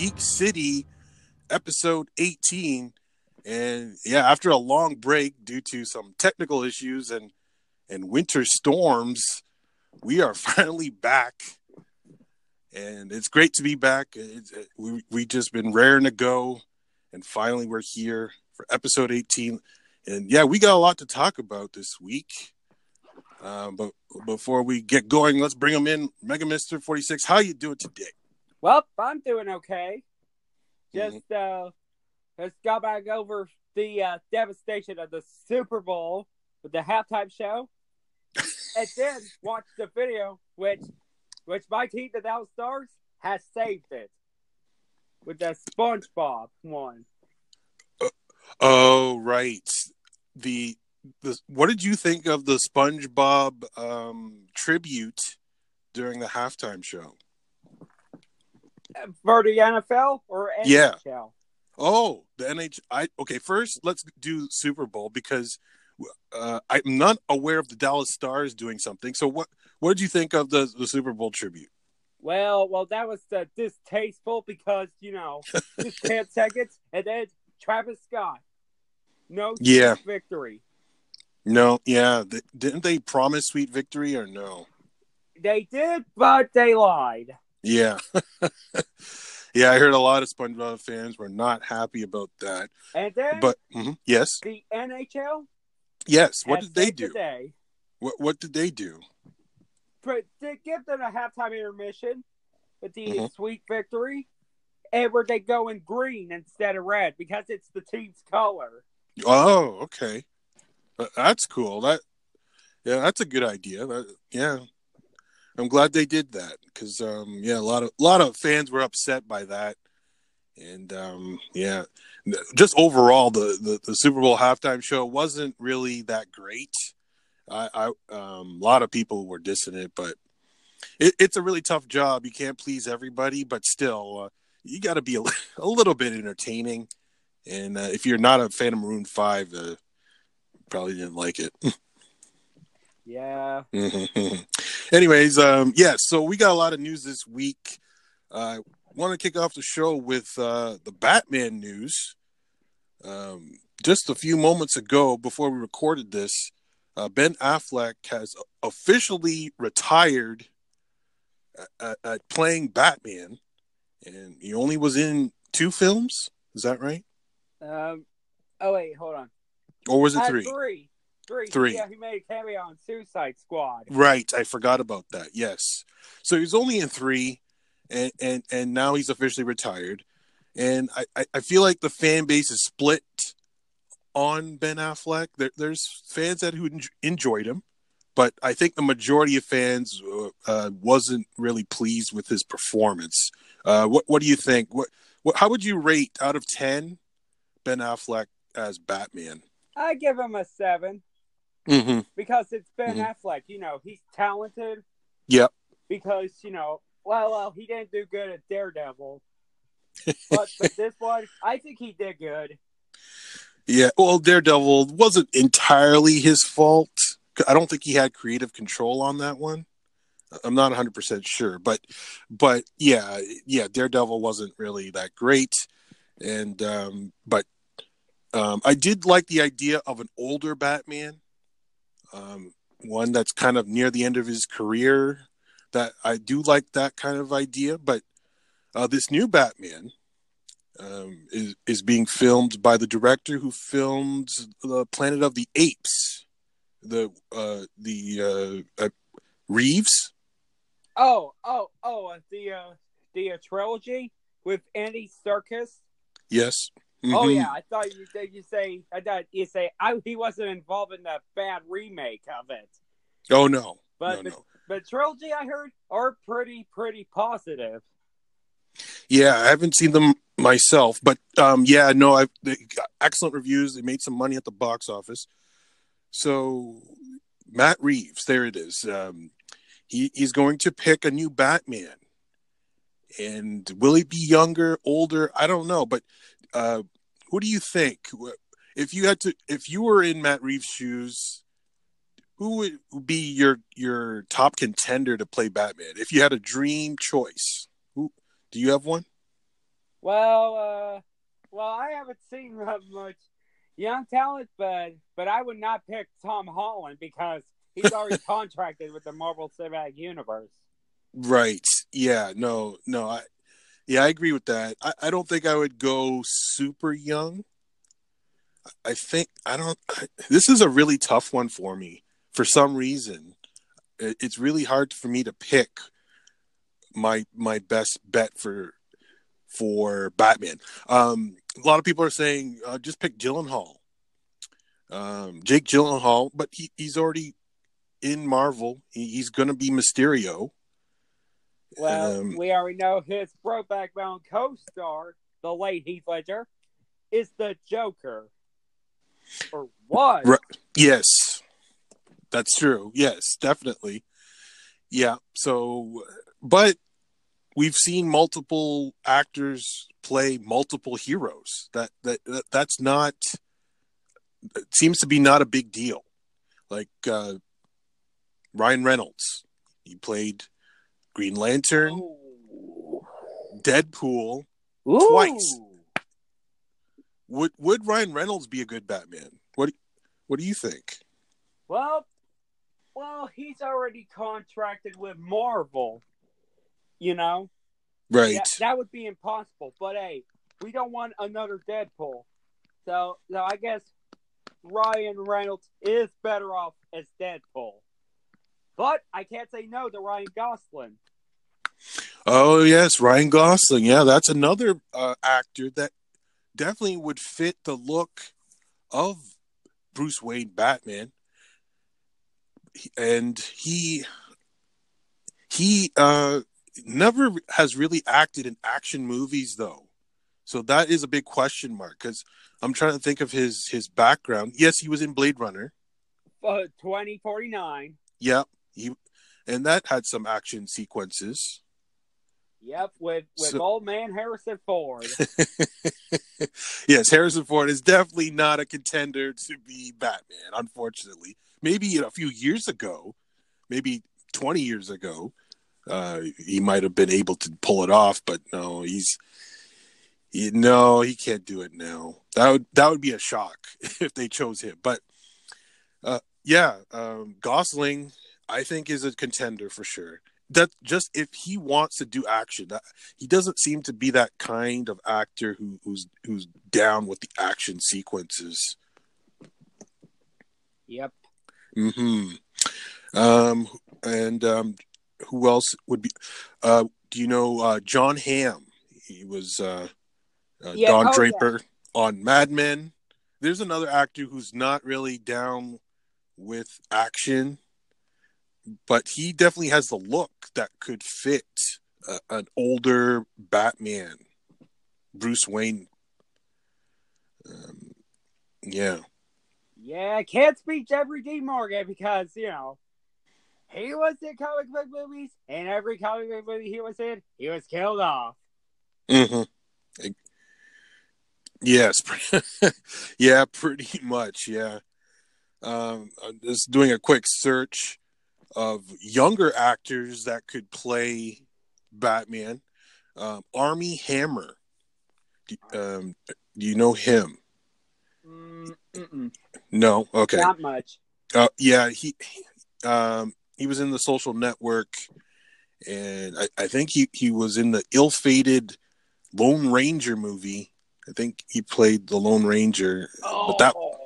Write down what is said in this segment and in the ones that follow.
Geek City, episode 18. And yeah, after a long break due to some technical issues and and winter storms, we are finally back. And it's great to be back. It's, we we just been raring to go, and finally we're here for episode 18. And yeah, we got a lot to talk about this week. Uh, but before we get going, let's bring them in. Mega Mister 46, how you doing today? Well, I'm doing okay. Just uh let's go back over the uh, devastation of the Super Bowl with the halftime show. and then watch the video which which my team, the Dallas Stars, has saved it. With the SpongeBob one. Oh, right. The the what did you think of the SpongeBob um, tribute during the halftime show? For the NFL or NHL? Yeah. Oh, the NH. I okay. First, let's do Super Bowl because uh, I'm not aware of the Dallas Stars doing something. So, what what did you think of the the Super Bowl tribute? Well, well, that was uh, distasteful because you know just ten seconds, and then Travis Scott, no Yeah. victory. No, yeah, didn't they promise sweet victory or no? They did, but they lied. Yeah, yeah. I heard a lot of SpongeBob fans were not happy about that. And then But mhm, yes, the NHL. yes. What did they do? the day. What what did they do? But to give them a halftime intermission with the Mhm. sweet victory, and where they go in green instead of red because it's the team's color. Oh, okay. That's cool. That yeah, that's a good idea. That, yeah, I'm glad they did that because um, yeah, a lot of a lot of fans were upset by that, and um, yeah, just overall the, the the Super Bowl halftime show wasn't really that great. I, I um, a lot of people were dissing it, but it, it's a really tough job. You can't please everybody, but still, uh, you got to be a, a little bit entertaining. And uh, if you're not a fan of Maroon Five, uh, probably didn't like it. Yeah. Anyways, um, yeah, so we got a lot of news this week. I uh, want to kick off the show with uh, the Batman news. Um, just a few moments ago, before we recorded this, uh, Ben Affleck has officially retired at, at playing Batman, and he only was in two films. Is that right? Um. Oh wait, hold on. Or was it Uh, three? Three. Three. Three. Yeah, he made a cameo on Suicide Squad. Right, I forgot about that. Yes, so he's only in three, and and and now he's officially retired, and I I- feel like the fan base is split on Ben Affleck. There, there's fans that who enjoyed him, but I think the majority of fans uh, uh, wasn't really pleased with his performance. Uh, what what do you think? What what how would you rate out of ten Ben Affleck as Batman? I give him a seven Mm-hmm. because it's Ben Mhm. Affleck. You know, he's talented. Yep. Because you know, well, well, he didn't do good at Daredevil, but but this one, I think he did good. Yeah, well, Daredevil wasn't entirely his fault. I don't think he had creative control on that one. I'm not 100% sure, but but yeah, yeah, Daredevil wasn't really that great and um but um I did like the idea of an older Batman. Um one that's kind of near the end of his career that I do like that kind of idea, but uh this new Batman um, is is being filmed by the director who filmed the Planet of the Apes, the uh, the uh, uh, Reeves. Oh, oh, oh, uh, the uh, the uh, trilogy with Andy Serkis. Yes. Oh Mhm. yeah, I thought you did. You say I thought you say I, he wasn't involved in the bad remake of it, Oh no. but no, the, no. but trilogy I heard are pretty pretty positive. Yeah, I haven't seen them myself, but um, yeah, no, I they got excellent reviews. They made some money at the box office. So Matt Reeves, there it is. Um, he he's going to pick a new Batman, and will he be younger, older? I don't know, but uh, who do you think? if you had to, if you were in Matt Reeves' shoes, who would be your your top contender to play Batman? If you had a dream choice, who do you have one? Well, uh, well, I haven't seen that much young talent, but but I would not pick Tom Holland because he's already contracted with the Marvel Cinematic Universe. Right. Yeah. No. No. I. Yeah, I agree with that. I, I don't think I would go super young. I think I don't. This is a really tough one for me. For some reason, it, it's really hard for me to pick my my best bet for for Batman. Um, a lot of people are saying uh, just pick Gyllenhaal, um, Jake Gyllenhaal, but he, he's already in Marvel. He, he's going to be Mysterio. Well, um, we already know his Brokeback Mountain co-star, the late Heath Ledger, is the Joker. Or what? Right. Yes, that's true. Yes, definitely. Yeah. So, but we've seen multiple actors play multiple heroes. That that, that that's not it seems to be not a big deal. Like uh, Ryan Reynolds, he played Green Lantern, Ooh. Deadpool Ooh. twice. Would would Ryan Reynolds be a good Batman? What what do you think? Well, well, he's already contracted with Marvel you know? Right. That, that would be impossible. But hey, we don't want another Deadpool. So, so I guess Ryan Reynolds is better off as Deadpool. But I can't say no to Ryan Gosling. Oh yes, Ryan Gosling. Yeah, that's another uh, actor that definitely would fit the look of Bruce Wayne Batman. And he he uh never has really acted in action movies though. So that is a big question mark because I'm trying to think of his his background. Yes, he was in Blade Runner. Uh, 2049. Yep. He and that had some action sequences. Yep, with with so, old man Harrison Ford. yes, Harrison Ford is definitely not a contender to be Batman, unfortunately. Maybe a few years ago, maybe 20 years ago, uh, he might have been able to pull it off, but no, he's he, no, he can't do it now. That would that would be a shock if they chose him. But uh, yeah, um, Gosling, I think, is a contender for sure. That just if he wants to do action, that, he doesn't seem to be that kind of actor who, who's who's down with the action sequences. Yep. Hmm. Um. And um, who else would be? Uh, do you know uh, Jon Hamm? He was uh, uh, yeah, Don oh, Draper yeah. on Mad Men. There's another actor who's not really down with action, but he definitely has the look that could fit uh, an older Batman, Bruce Wayne. Um, yeah. Yeah, I can't speak Jeffrey D. Morgan because you know he was in comic book movies, and every comic book movie he was in, he was killed off. Mm-hmm. Yes. yeah, pretty much. Yeah. Um, I'm just doing a quick search of younger actors that could play Batman. Um, Armie Hammer. Do, um, do you know him? Mm-mm. No. Okay. Not much. Uh, yeah, he um, he was in the Social Network, and I, I think he he was in the ill-fated Lone Ranger movie. I think he played the Lone Ranger, oh. but that oh.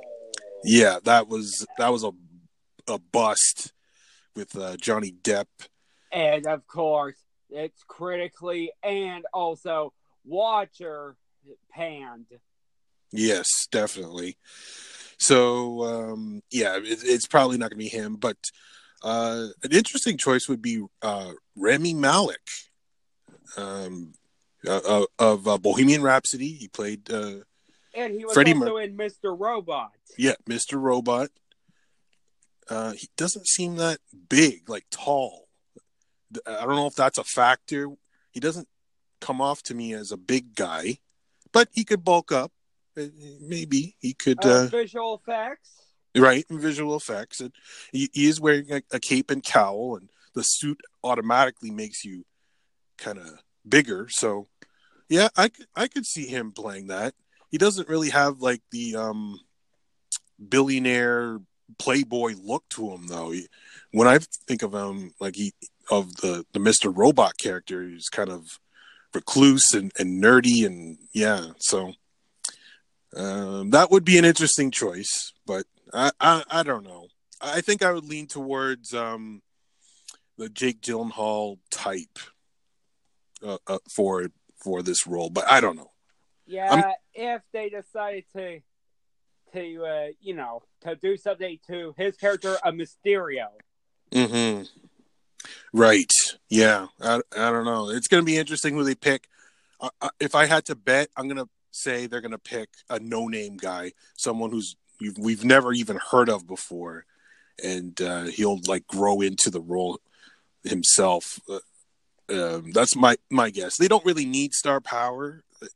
yeah, that was that was a a bust with uh, Johnny Depp, and of course it's critically and also Watcher panned. Yes, definitely. So um, yeah, it, it's probably not going to be him, but uh, an interesting choice would be uh, Rami Malek um, uh, uh of uh, Bohemian Rhapsody. He played. Uh, and he was Freddie also Mer- in Mr. Robot. Yeah, Mr. Robot. He doesn't seem that big, like tall. I don't know if that's a factor. He doesn't come off to me as a big guy, but he could bulk up. uh, maybe he could. Uh, Uh, visual effects. right, visual effects, and he, he is wearing a, a cape and cowl, and the suit automatically makes you kind of bigger. So, yeah, I could I could see him playing that. He doesn't really have like the um billionaire playboy look to him though. He, when I think of him, like he of the the Mister Robot character, he's kind of recluse and, and nerdy, and yeah. So um, that would be an interesting choice, but I, I I don't know. I think I would lean towards um the Jake Gyllenhaal type uh, uh, for for this role, but I don't know. Yeah, if they decided to to uh, you know to do something to his character, a Mysterio. Mm-hmm. Right. Yeah. I, I don't know. It's going to be interesting who they pick. Uh, uh, if I had to bet, I'm going to say they're going to pick a no-name guy, someone who's we've, we've never even heard of before, and uh, he'll like grow into the role himself. Uh, um, that's my my guess. They don't really need star power uh,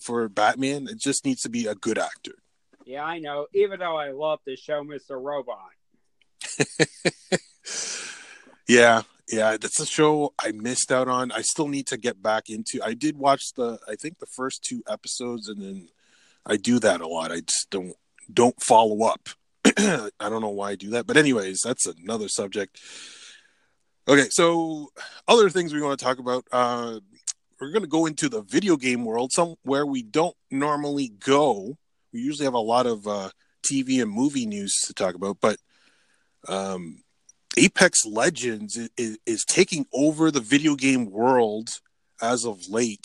for Batman. It just needs to be a good actor. Yeah, I know. Even though I love the show, Mr. Robot. yeah, yeah, that's a show I missed out on. I still need to get back into. I did watch the I think the first two episodes and then I do that a lot. I just don't don't follow up. I don't know why I do that, but anyways, that's another subject. Okay, so other things we want to talk about. Uh, we're going to go into the video game world, somewhere we don't normally go. We usually have a lot of uh, TV and movie news to talk about, but um, Apex Legends is, is, taking over the video game world as of late.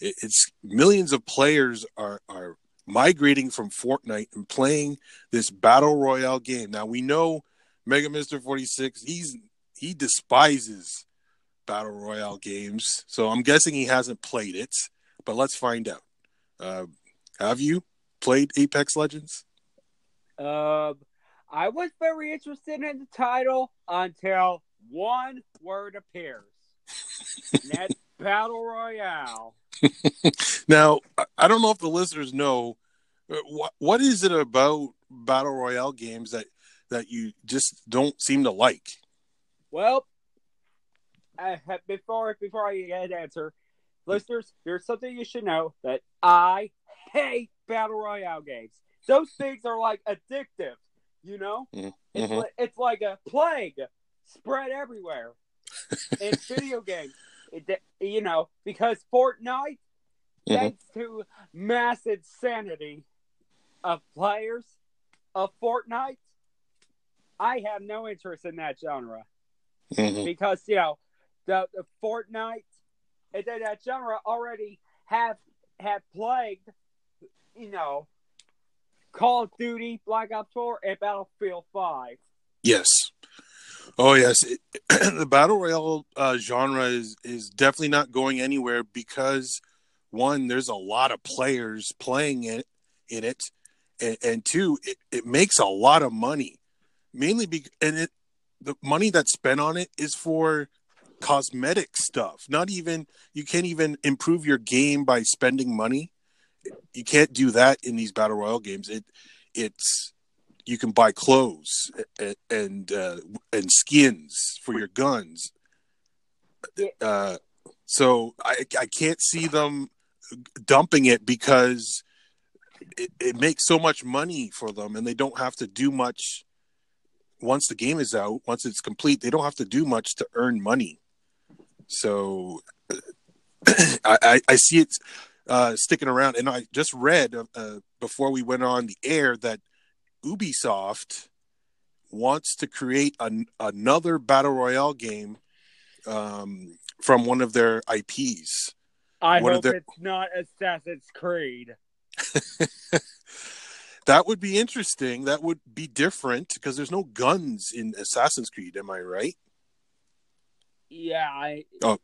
It's millions of players are are migrating from Fortnite and playing this battle royale game. Now we know Mega Mister Forty Six. He's he despises battle royale games, so I'm guessing he hasn't played it. But let's find out. Uh, have you played Apex Legends? Um, I was very interested in the title until one word appears. that's Battle Royale. now, I don't know if the listeners know what what is it about Battle Royale games that that you just don't seem to like. Well, have, before before I get an answer, listeners, here's something you should know that I hate Battle Royale games. Those things are like addictive. You know, mm-hmm. it's, like, it's like a plague spread everywhere in video games. It, you know, because Fortnite, mm-hmm. thanks to mass insanity of players of Fortnite, I have no interest in that genre mm-hmm. because you know the, the Fortnite and then that genre already have have plagued, you know, Call of Duty, Black Ops 4, and Battlefield 5. Yes. Oh yes, it, the battle royale uh, genre is is definitely not going anywhere because one, there's a lot of players playing it in it, and, and two, it, it makes a lot of money, mainly because and it the money that's spent on it is for cosmetic stuff. Not even you can't even improve your game by spending money you can't do that in these battle royale games. It it's you can buy clothes and and, uh, and skins for your guns. Uh, so I I can't see them dumping it because it, it makes so much money for them and they don't have to do much once the game is out once it's complete they don't have to do much to earn money so I, I, I see it uh, sticking around. And I just read uh, before we went on the air that Ubisoft wants to create an, another battle royale game um, from one of their IPs. I one hope their... it's not Assassin's Creed. that would be interesting. That would be different because there's no guns in Assassin's Creed. Am I right? Yeah. I... Oh,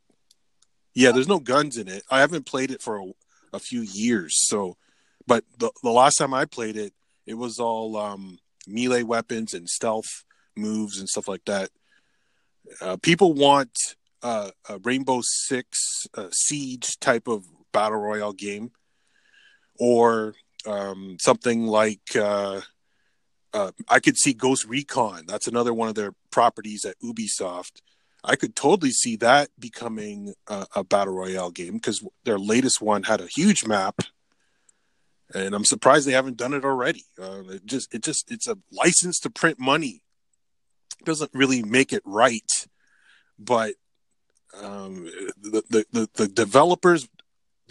yeah. There's no guns in it. I haven't played it for a, a few years. So, but the the last time I played it, it was all um, melee weapons and stealth moves and stuff like that. Uh, people want uh, a Rainbow Six uh, Siege type of battle royale game, or um, something like uh, uh, I could see Ghost Recon. That's another one of their properties at Ubisoft. I could totally see that becoming a, a battle royale game because their latest one had a huge map, and I'm surprised they haven't done it already. Uh, it just, it just, it's a license to print money. It doesn't really make it right, but um, the, the, the the developers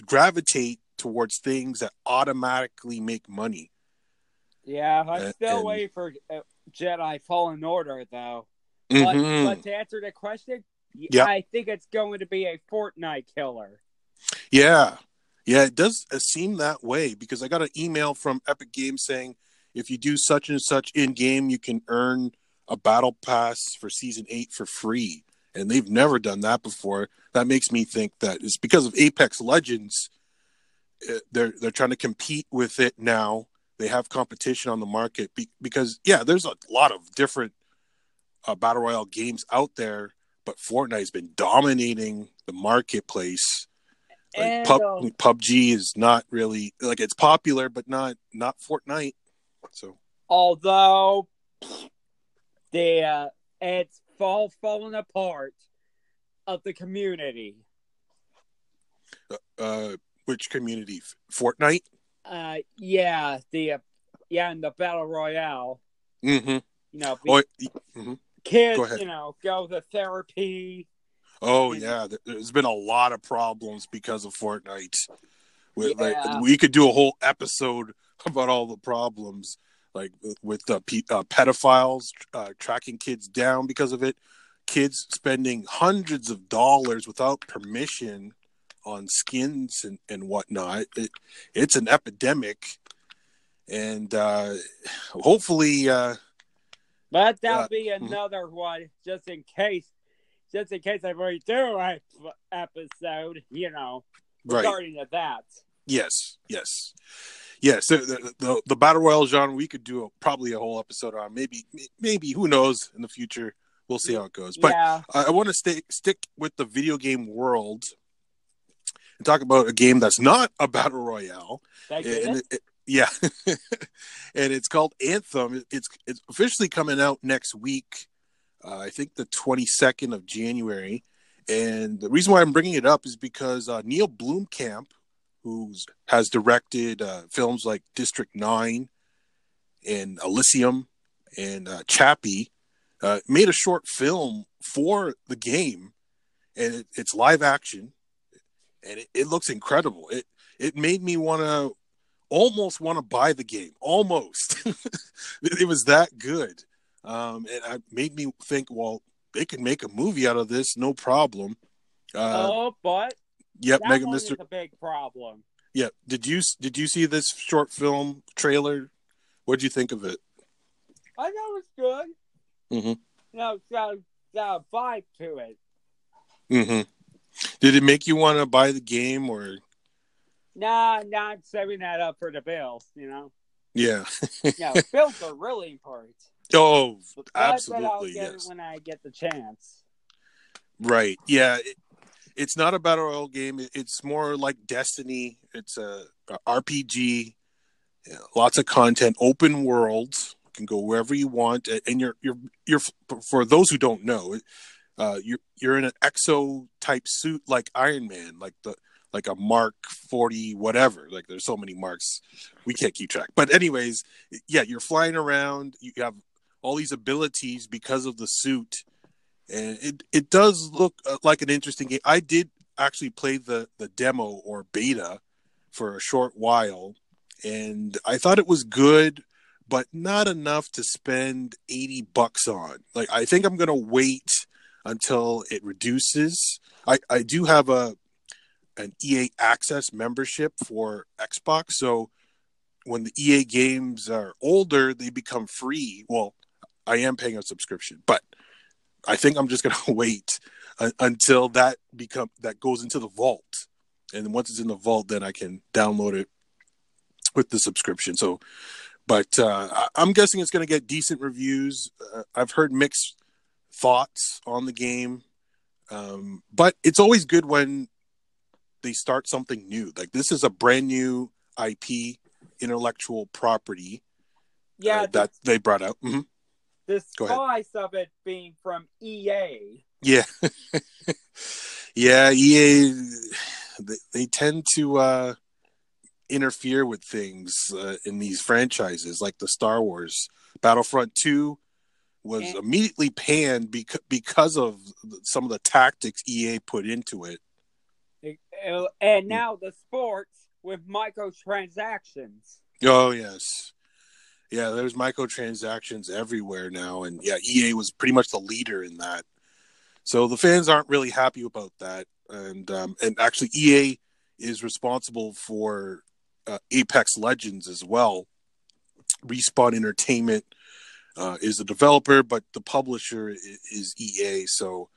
gravitate towards things that automatically make money. Yeah, I'm still and- waiting for uh, Jedi Fallen Order though. Mhm. But, but to answer the question, y- Yeah. I think it's going to be a Fortnite killer. Yeah. Yeah, it does uh, seem that way because I got an email from Epic Games saying if you do such and such in game, you can earn a battle pass for season eight for free. And they've never done that before. That makes me think that it's because of Apex Legends. uh, They're they're trying to compete with it now. They have competition on the market be, because yeah, there's a lot of different uh, battle royale games out there, but Fortnite's been dominating the marketplace like And, pub, um, PUBG is not really like it's popular, but not not Fortnite. So although the uh, it's fall falling apart of the community. uh, which community? Fortnite. Uh, yeah, the uh, yeah, in the battle royale, Mm-hmm. you know, Oh, mhm. Kids, you know, go to therapy. oh yeah. there- There's been a lot of problems because of Fortnite. With, Yeah. like, we could do a whole episode about all the problems, like with the pe- uh, pedophiles uh, tracking kids down because of it. Kids spending hundreds of dollars without permission on skins and, and whatnot. It, it's an epidemic. And uh, hopefully, uh, But that'll be mhm. another one, just in case, just in case I really do a episode, you know, right. regarding that. Yes, yes, yes. The, the, the, the battle royale genre, we could do a, probably a whole episode on. Maybe, maybe who knows in the future. We'll see how it goes. But yeah, I, I want to stay stick with the video game world and talk about a game that's not a battle royale. thank And it- it- yeah, and it's called Anthem. It's it's officially coming out next week. Uh, I think the twenty second of January. And the reason why I'm bringing it up is because uh, Neil Blomkamp, who's has directed uh, films like District Nine and Elysium and uh, Chappie, uh, made a short film for the game, and it, it's live action, and it, it looks incredible. It it made me want to almost want to buy the game, almost. it, it was that good, um, and it made me think, well, they could make a movie out of this, no problem. Uh, oh, but yep, that Mega Mister. is a big problem. Yeah, did you did you see this short film trailer? What'd you think of it? I know it's good. Mm-hmm. You know, it's got, got a vibe to it. Mm-hmm. Did it make you want to buy the game, or Nah, I'm saving that up for the bills, you know. yeah? Yeah, bills are really important. Oh, But, Absolutely, get yes. it when I get the chance. Right. Yeah. It, it's not a battle royale game. It- It's more like Destiny. It's a, a RPG. yeah, lots of content. Open world. You can go wherever you want. And you're you're you're for those who don't know, uh, you're you're in an exo type suit like Iron Man, like the like a Mark Forty whatever. Like there's so many marks, we can't keep track. But anyways, yeah, you're flying around. You have all these abilities because of the suit and it it does look uh, like an interesting game. I did actually play the the demo or beta for a short while, and I thought it was good, but not enough to spend eighty bucks on. Like I think I'm gonna wait until it reduces. I I do have a an EA Access membership for Xbox, so when the EA games are older, they become free. Well, I am paying a subscription, but I think I'm just gonna wait uh, until that become that goes into the vault, and once it's in the vault, then I can download it with the subscription. So, but uh, I'm guessing it's gonna get decent reviews. Uh, I've heard mixed thoughts on the game, um, but it's always good when they start something new. Like this is a brand new IP. intellectual property Yeah, uh, that they brought out. hmm the spice of it being from EA. Yeah, yeah. EA they, they tend to uh, interfere with things uh, in these franchises, like the Star Wars Battlefront Two was And- immediately panned because because of some of the tactics EA put into it. And now the sports with microtransactions. Oh yes, yeah. There's microtransactions everywhere now, and yeah, EA was pretty much the leader in that. So the fans aren't really happy about that, and um, and actually EA is responsible for uh, Apex Legends as well. Respawn Entertainment uh, is the developer, but the publisher is, is EA. So,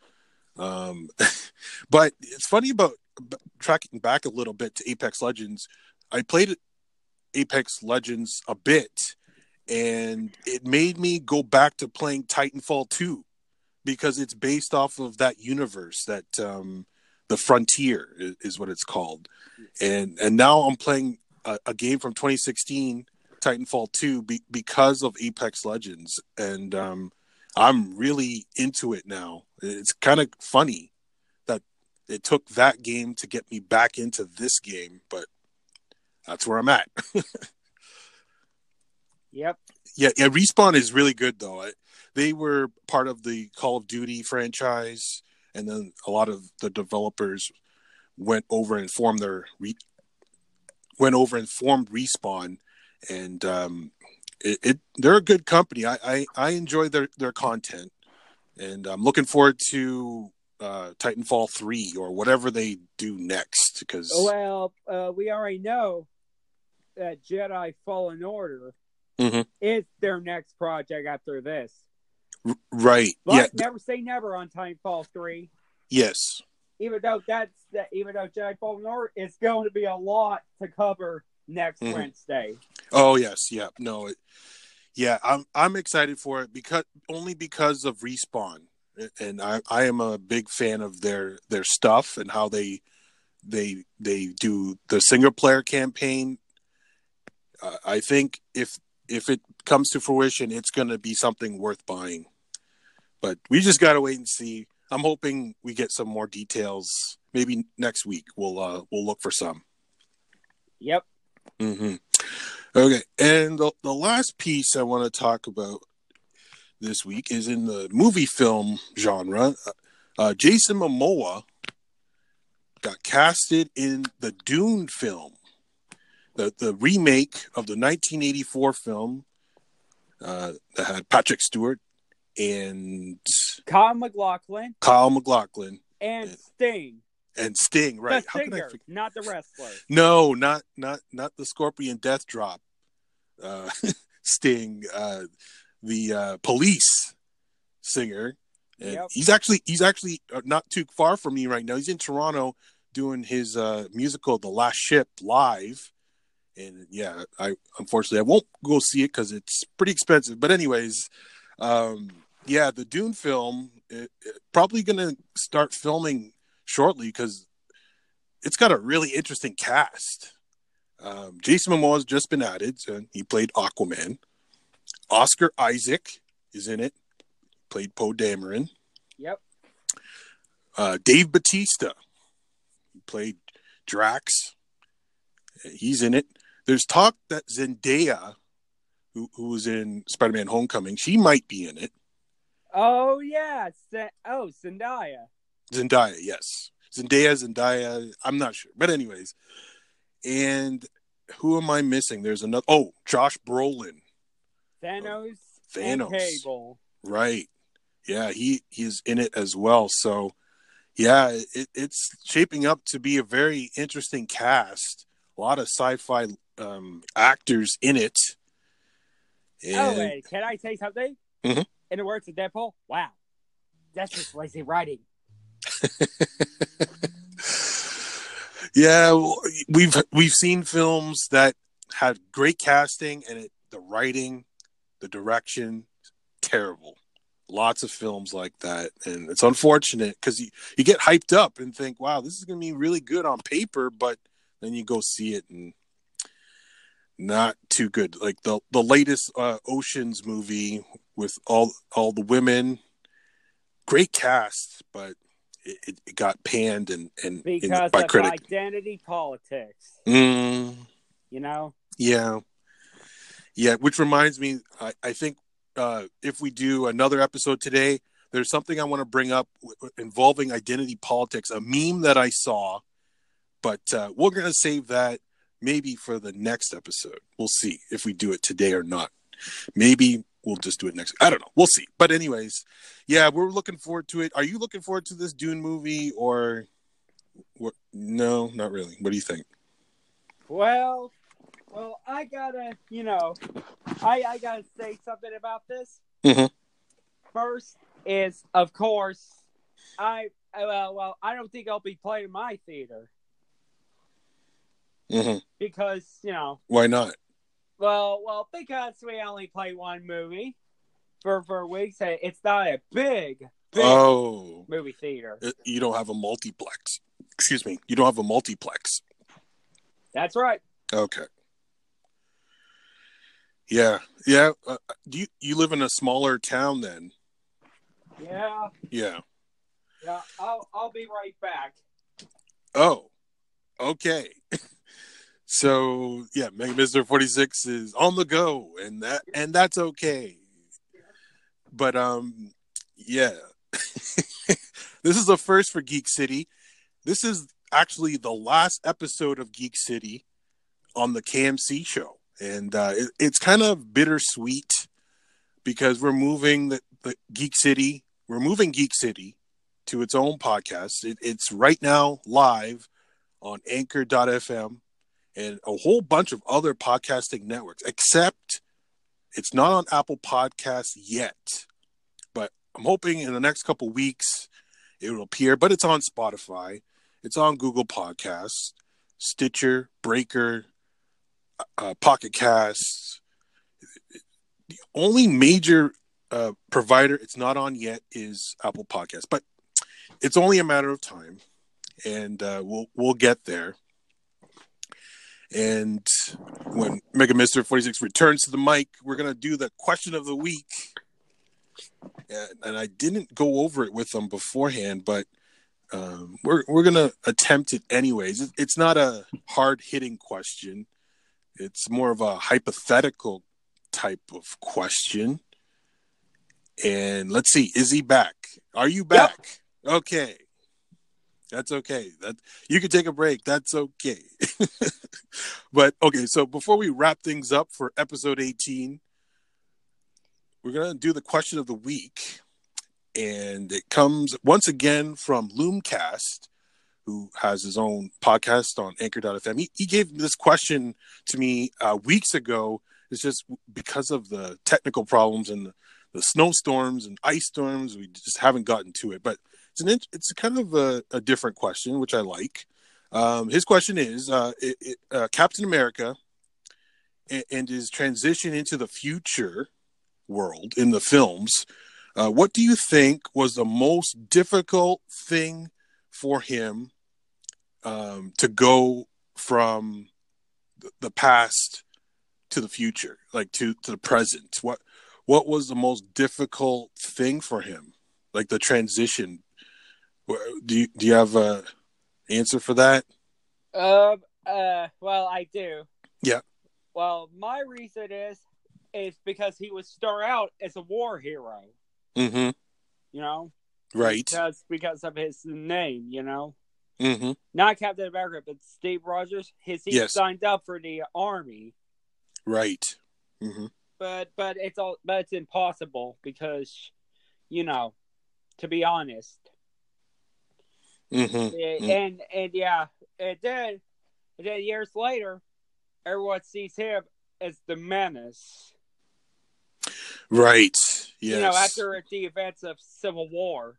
um, but it's funny about tracking back a little bit to Apex Legends. I played Apex Legends a bit, and it made me go back to playing Titanfall 2 because it's based off of that universe that um, the Frontier is, is what it's called, and and now I'm playing a, a game from 2016, Titanfall 2, be, because of Apex Legends, and um, I'm really into it now. It's kind of funny it took that game to get me back into this game, but that's where I'm at. Yep. Yeah, yeah. Respawn is really good though. I, they were part of the Call of Duty franchise, and then a lot of the developers went over and formed their re, went over and formed Respawn, and um, it, it they're a good company. I, I I enjoy their their content, and I'm looking forward to uh, Titanfall three or whatever they do next because Well, uh, we already know that Jedi Fallen Order Mhm. is their next project after this. right But yeah never say never on Titanfall 3. yes Even though that's that, even though Jedi Fallen Order is going to be a lot to cover next Mhm. Wednesday. Oh yes, yeah, no, it, yeah, I'm I'm excited for it because only because of respawn, and I I am a big fan of their their stuff and how they they they do the single player campaign. Uh, I think if if it comes to fruition, it's going to be something worth buying. But we just got to wait and see. I'm hoping we get some more details. Maybe next week we'll uh, we'll look for some. Yep. Mm-hmm. Okay, and the, the last piece I want to talk about this week is in the movie film genre. Uh, uh, Jason Momoa got casted in the Dune film, the the remake of the 1984 film uh, that had Patrick Stewart and Kyle MacLachlan Kyle MacLachlan and. Sting. and Sting. Right? The How could I singer, forget? not the wrestler. No, not not not the Scorpion Death Drop. Uh, Sting, uh, the uh, police singer. And Yep. He's actually he's actually uh, not too far from me right now. He's in Toronto doing his uh, musical "The Last Ship" live. And yeah, I unfortunately I won't go see it because it's pretty expensive. But anyways, um, yeah, the Dune film it, it probably going to start filming shortly because it's got a really interesting cast. Um, Jason Momoa's just been added, so he played Aquaman. Oscar Isaac is in it, played Poe Dameron. Yep. Uh, Dave Batista, he played Drax. He's in it. There's talk that Zendaya, who who was in Spider-Man: Homecoming, she might be in it. Oh yeah. Oh Zendaya. Zendaya, yes. Zendaya, Zendaya. I'm not sure, but anyways. And who am I missing? There's another. Oh, Josh Brolin. Thanos. Thanos. And. Right. Yeah, he he's in it as well. So, yeah, it, it's shaping up to be a very interesting cast. A lot of sci-fi um, actors in it. Oh wait, can I say something? Mhm. In the words of Deadpool, wow, that's just lazy writing. yeah, we've we've seen films that had great casting and it, the writing, the direction, terrible. Lots of films like that, and it's unfortunate because you, you get hyped up and think, "Wow, this is going to be really good on paper," but then you go see it and not too good. Like the the latest uh, Ocean's movie with all all the women, great cast, but it, it got panned and and, because and by of critics. identity politics. Mm, You know, yeah, yeah. Which reminds me, I, I think uh, if we do another episode today, there's something I want to bring up involving identity politics. A meme that I saw, but uh, we're gonna save that maybe for the next episode. We'll see if we do it today or not. Maybe we'll just do it next. I don't know. We'll see. But anyways, yeah, we're looking forward to it. Are you looking forward to this Dune movie or? What? No, not really. What do you think? well, well, I gotta, you know, I I gotta say something about this. Mhm. First is, of course, I well, well, I don't think I'll be playing my theater hmm because you know, Why not? well, well, because we only play one movie for for weeks. It's not a big, big Oh, movie theater. uh, you don't have a multiplex. Excuse me. You don't have a multiplex. That's right. Okay. Yeah, yeah. Uh, do you you live in a smaller town then? Yeah, Yeah. yeah. I'll I'll be right back. Oh, okay. so yeah, Mega Mister Forty Six is on the go, and that and that's okay. But um, yeah, this is a first for Geek City. This is actually the last episode of Geek City on the KMC show, and uh, it, it's kind of bittersweet because we're moving the, the Geek City. We're moving Geek City to its own podcast. It, it's right now live on anchor.fm and a whole bunch of other podcasting networks, except it's not on Apple Podcasts yet. But I'm hoping in the next couple weeks it will appear. But it's on Spotify, it's on Google Podcasts, Stitcher, Breaker, uh, Pocket Casts. The only major uh, provider it's not on yet is Apple Podcasts, but it's only a matter of time, and uh, we'll we'll get there. And when Mega Mister Forty Six returns to the mic, we're gonna do the question of the week. And, and I didn't go over it with them beforehand, but um, we're we're gonna attempt it anyways. It's not a hard hitting question. It's more of a hypothetical type of question. And let's see, is he back? Are you back? Okay. That's okay. That you can take a break. That's okay. but okay, so before we wrap things up for episode 18, we're going to do the question of the week. And it comes once again from Loomcast, who has his own podcast on anchor.fm. He, he gave this question to me uh, weeks ago. It's just because of the technical problems and the, the snowstorms and ice storms, we just haven't gotten to it. But it's an it's kind of a, a different question, which I like. Um, his question is uh, it, it, uh, Captain America and, his transition into the future world in the films. Uh, what do you think was the most difficult thing for him um, to go from the, past to the future, like to, to the present? What what was the most difficult thing for him, like the transition? Do you, do you have a answer for that? Um. Uh. Well, I do. Yeah. Well, my reason is is because he would start out as a war hero. Mm-hmm. You know, Right. because because of his name. You know, Mm-hmm. not Captain America, but Steve Rogers. His he Yes. signed up for the army, Right. Mm-hmm. but but it's all but it's impossible because, you know, to be honest, Mm-hmm. Yeah, and and yeah, and then and then years later, everyone sees him as the menace. Right. Yes. You know, after the events of Civil War.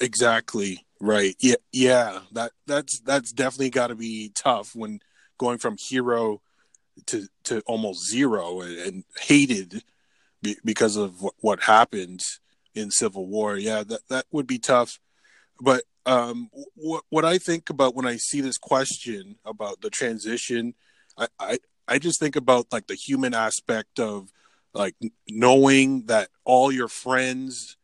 Exactly. Right. Yeah. Yeah. That that's that's definitely got to be tough when going from hero to to almost zero and, and hated be, because of what, what happened in Civil War. Yeah, that that would be tough. But um, what what I think about when I see this question about the transition, I I, I just think about like the human aspect of like knowing that all your friends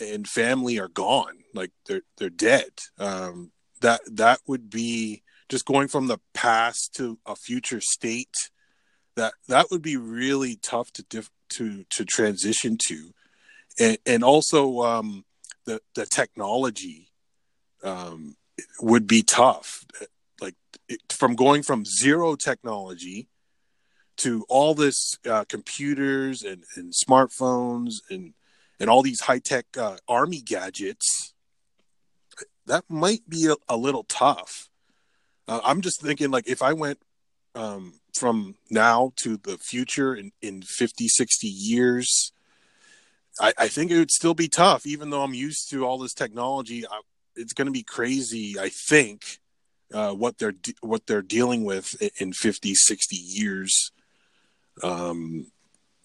and family are gone, like they're they're dead. Um, that that would be just going from the past to a future state. That that would be really tough to diff, to to transition to, and and also um, the the technology um, would be tough. Like it, from going from zero technology to all this uh, computers and, and smartphones and and all these high tech uh, army gadgets, that might be a, a little tough. Uh, I'm just thinking, like, if I went um, from now to the future in, in 50, 60 years, I, I think it would still be tough, even though I'm used to all this technology. I, it's going to be crazy, I think, uh, what they're de- what they're dealing with in 50, 60 years. Um,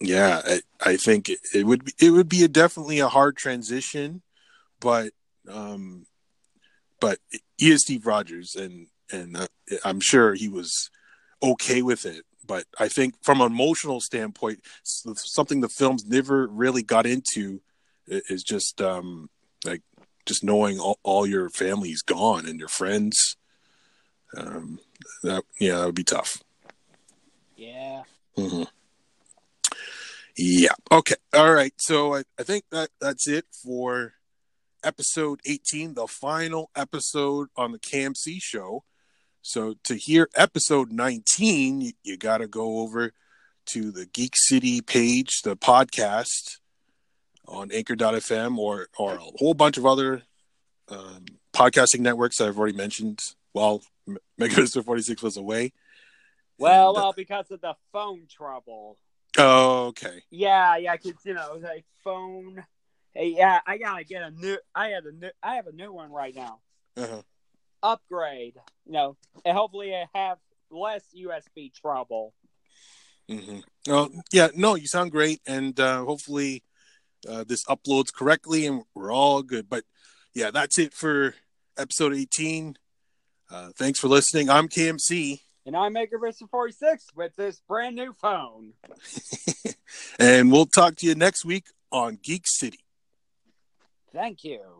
yeah, I, I think it, it, would be, it would be a definitely a hard transition, but um, but he is Steve Rogers, and and uh, I'm sure he was okay with it. But I think from an emotional standpoint, something the films never really got into is just um, like just knowing all, all your family's gone and your friends. Um, that yeah, that would be tough. Yeah. Mm-hmm. Yeah. Okay. All right. So I, I think that that's it for episode 18, the final episode on the KMC show. So to hear episode 19, you, you got to go over to the Geek City page, the podcast on anchor.fm or, or a whole bunch of other um, podcasting networks I've already mentioned while Mega Mister 46 was away. Well, and, uh, well, because of the phone trouble. Oh, okay. Yeah, yeah, cause you know, like phone. Hey, yeah, I gotta get a new. I had a new. I have a new one right now. Uh-huh. Upgrade, you know, and hopefully I have less USB trouble. Mm-hmm. Oh, yeah, no, you sound great, and uh, hopefully uh, this uploads correctly, and we're all good. But yeah, that's it for episode eighteen. Uh, thanks for listening. I'm KMC. And I'm Mega Mister 46 with this brand new phone. and we'll talk to you next week on Geek City. Thank you.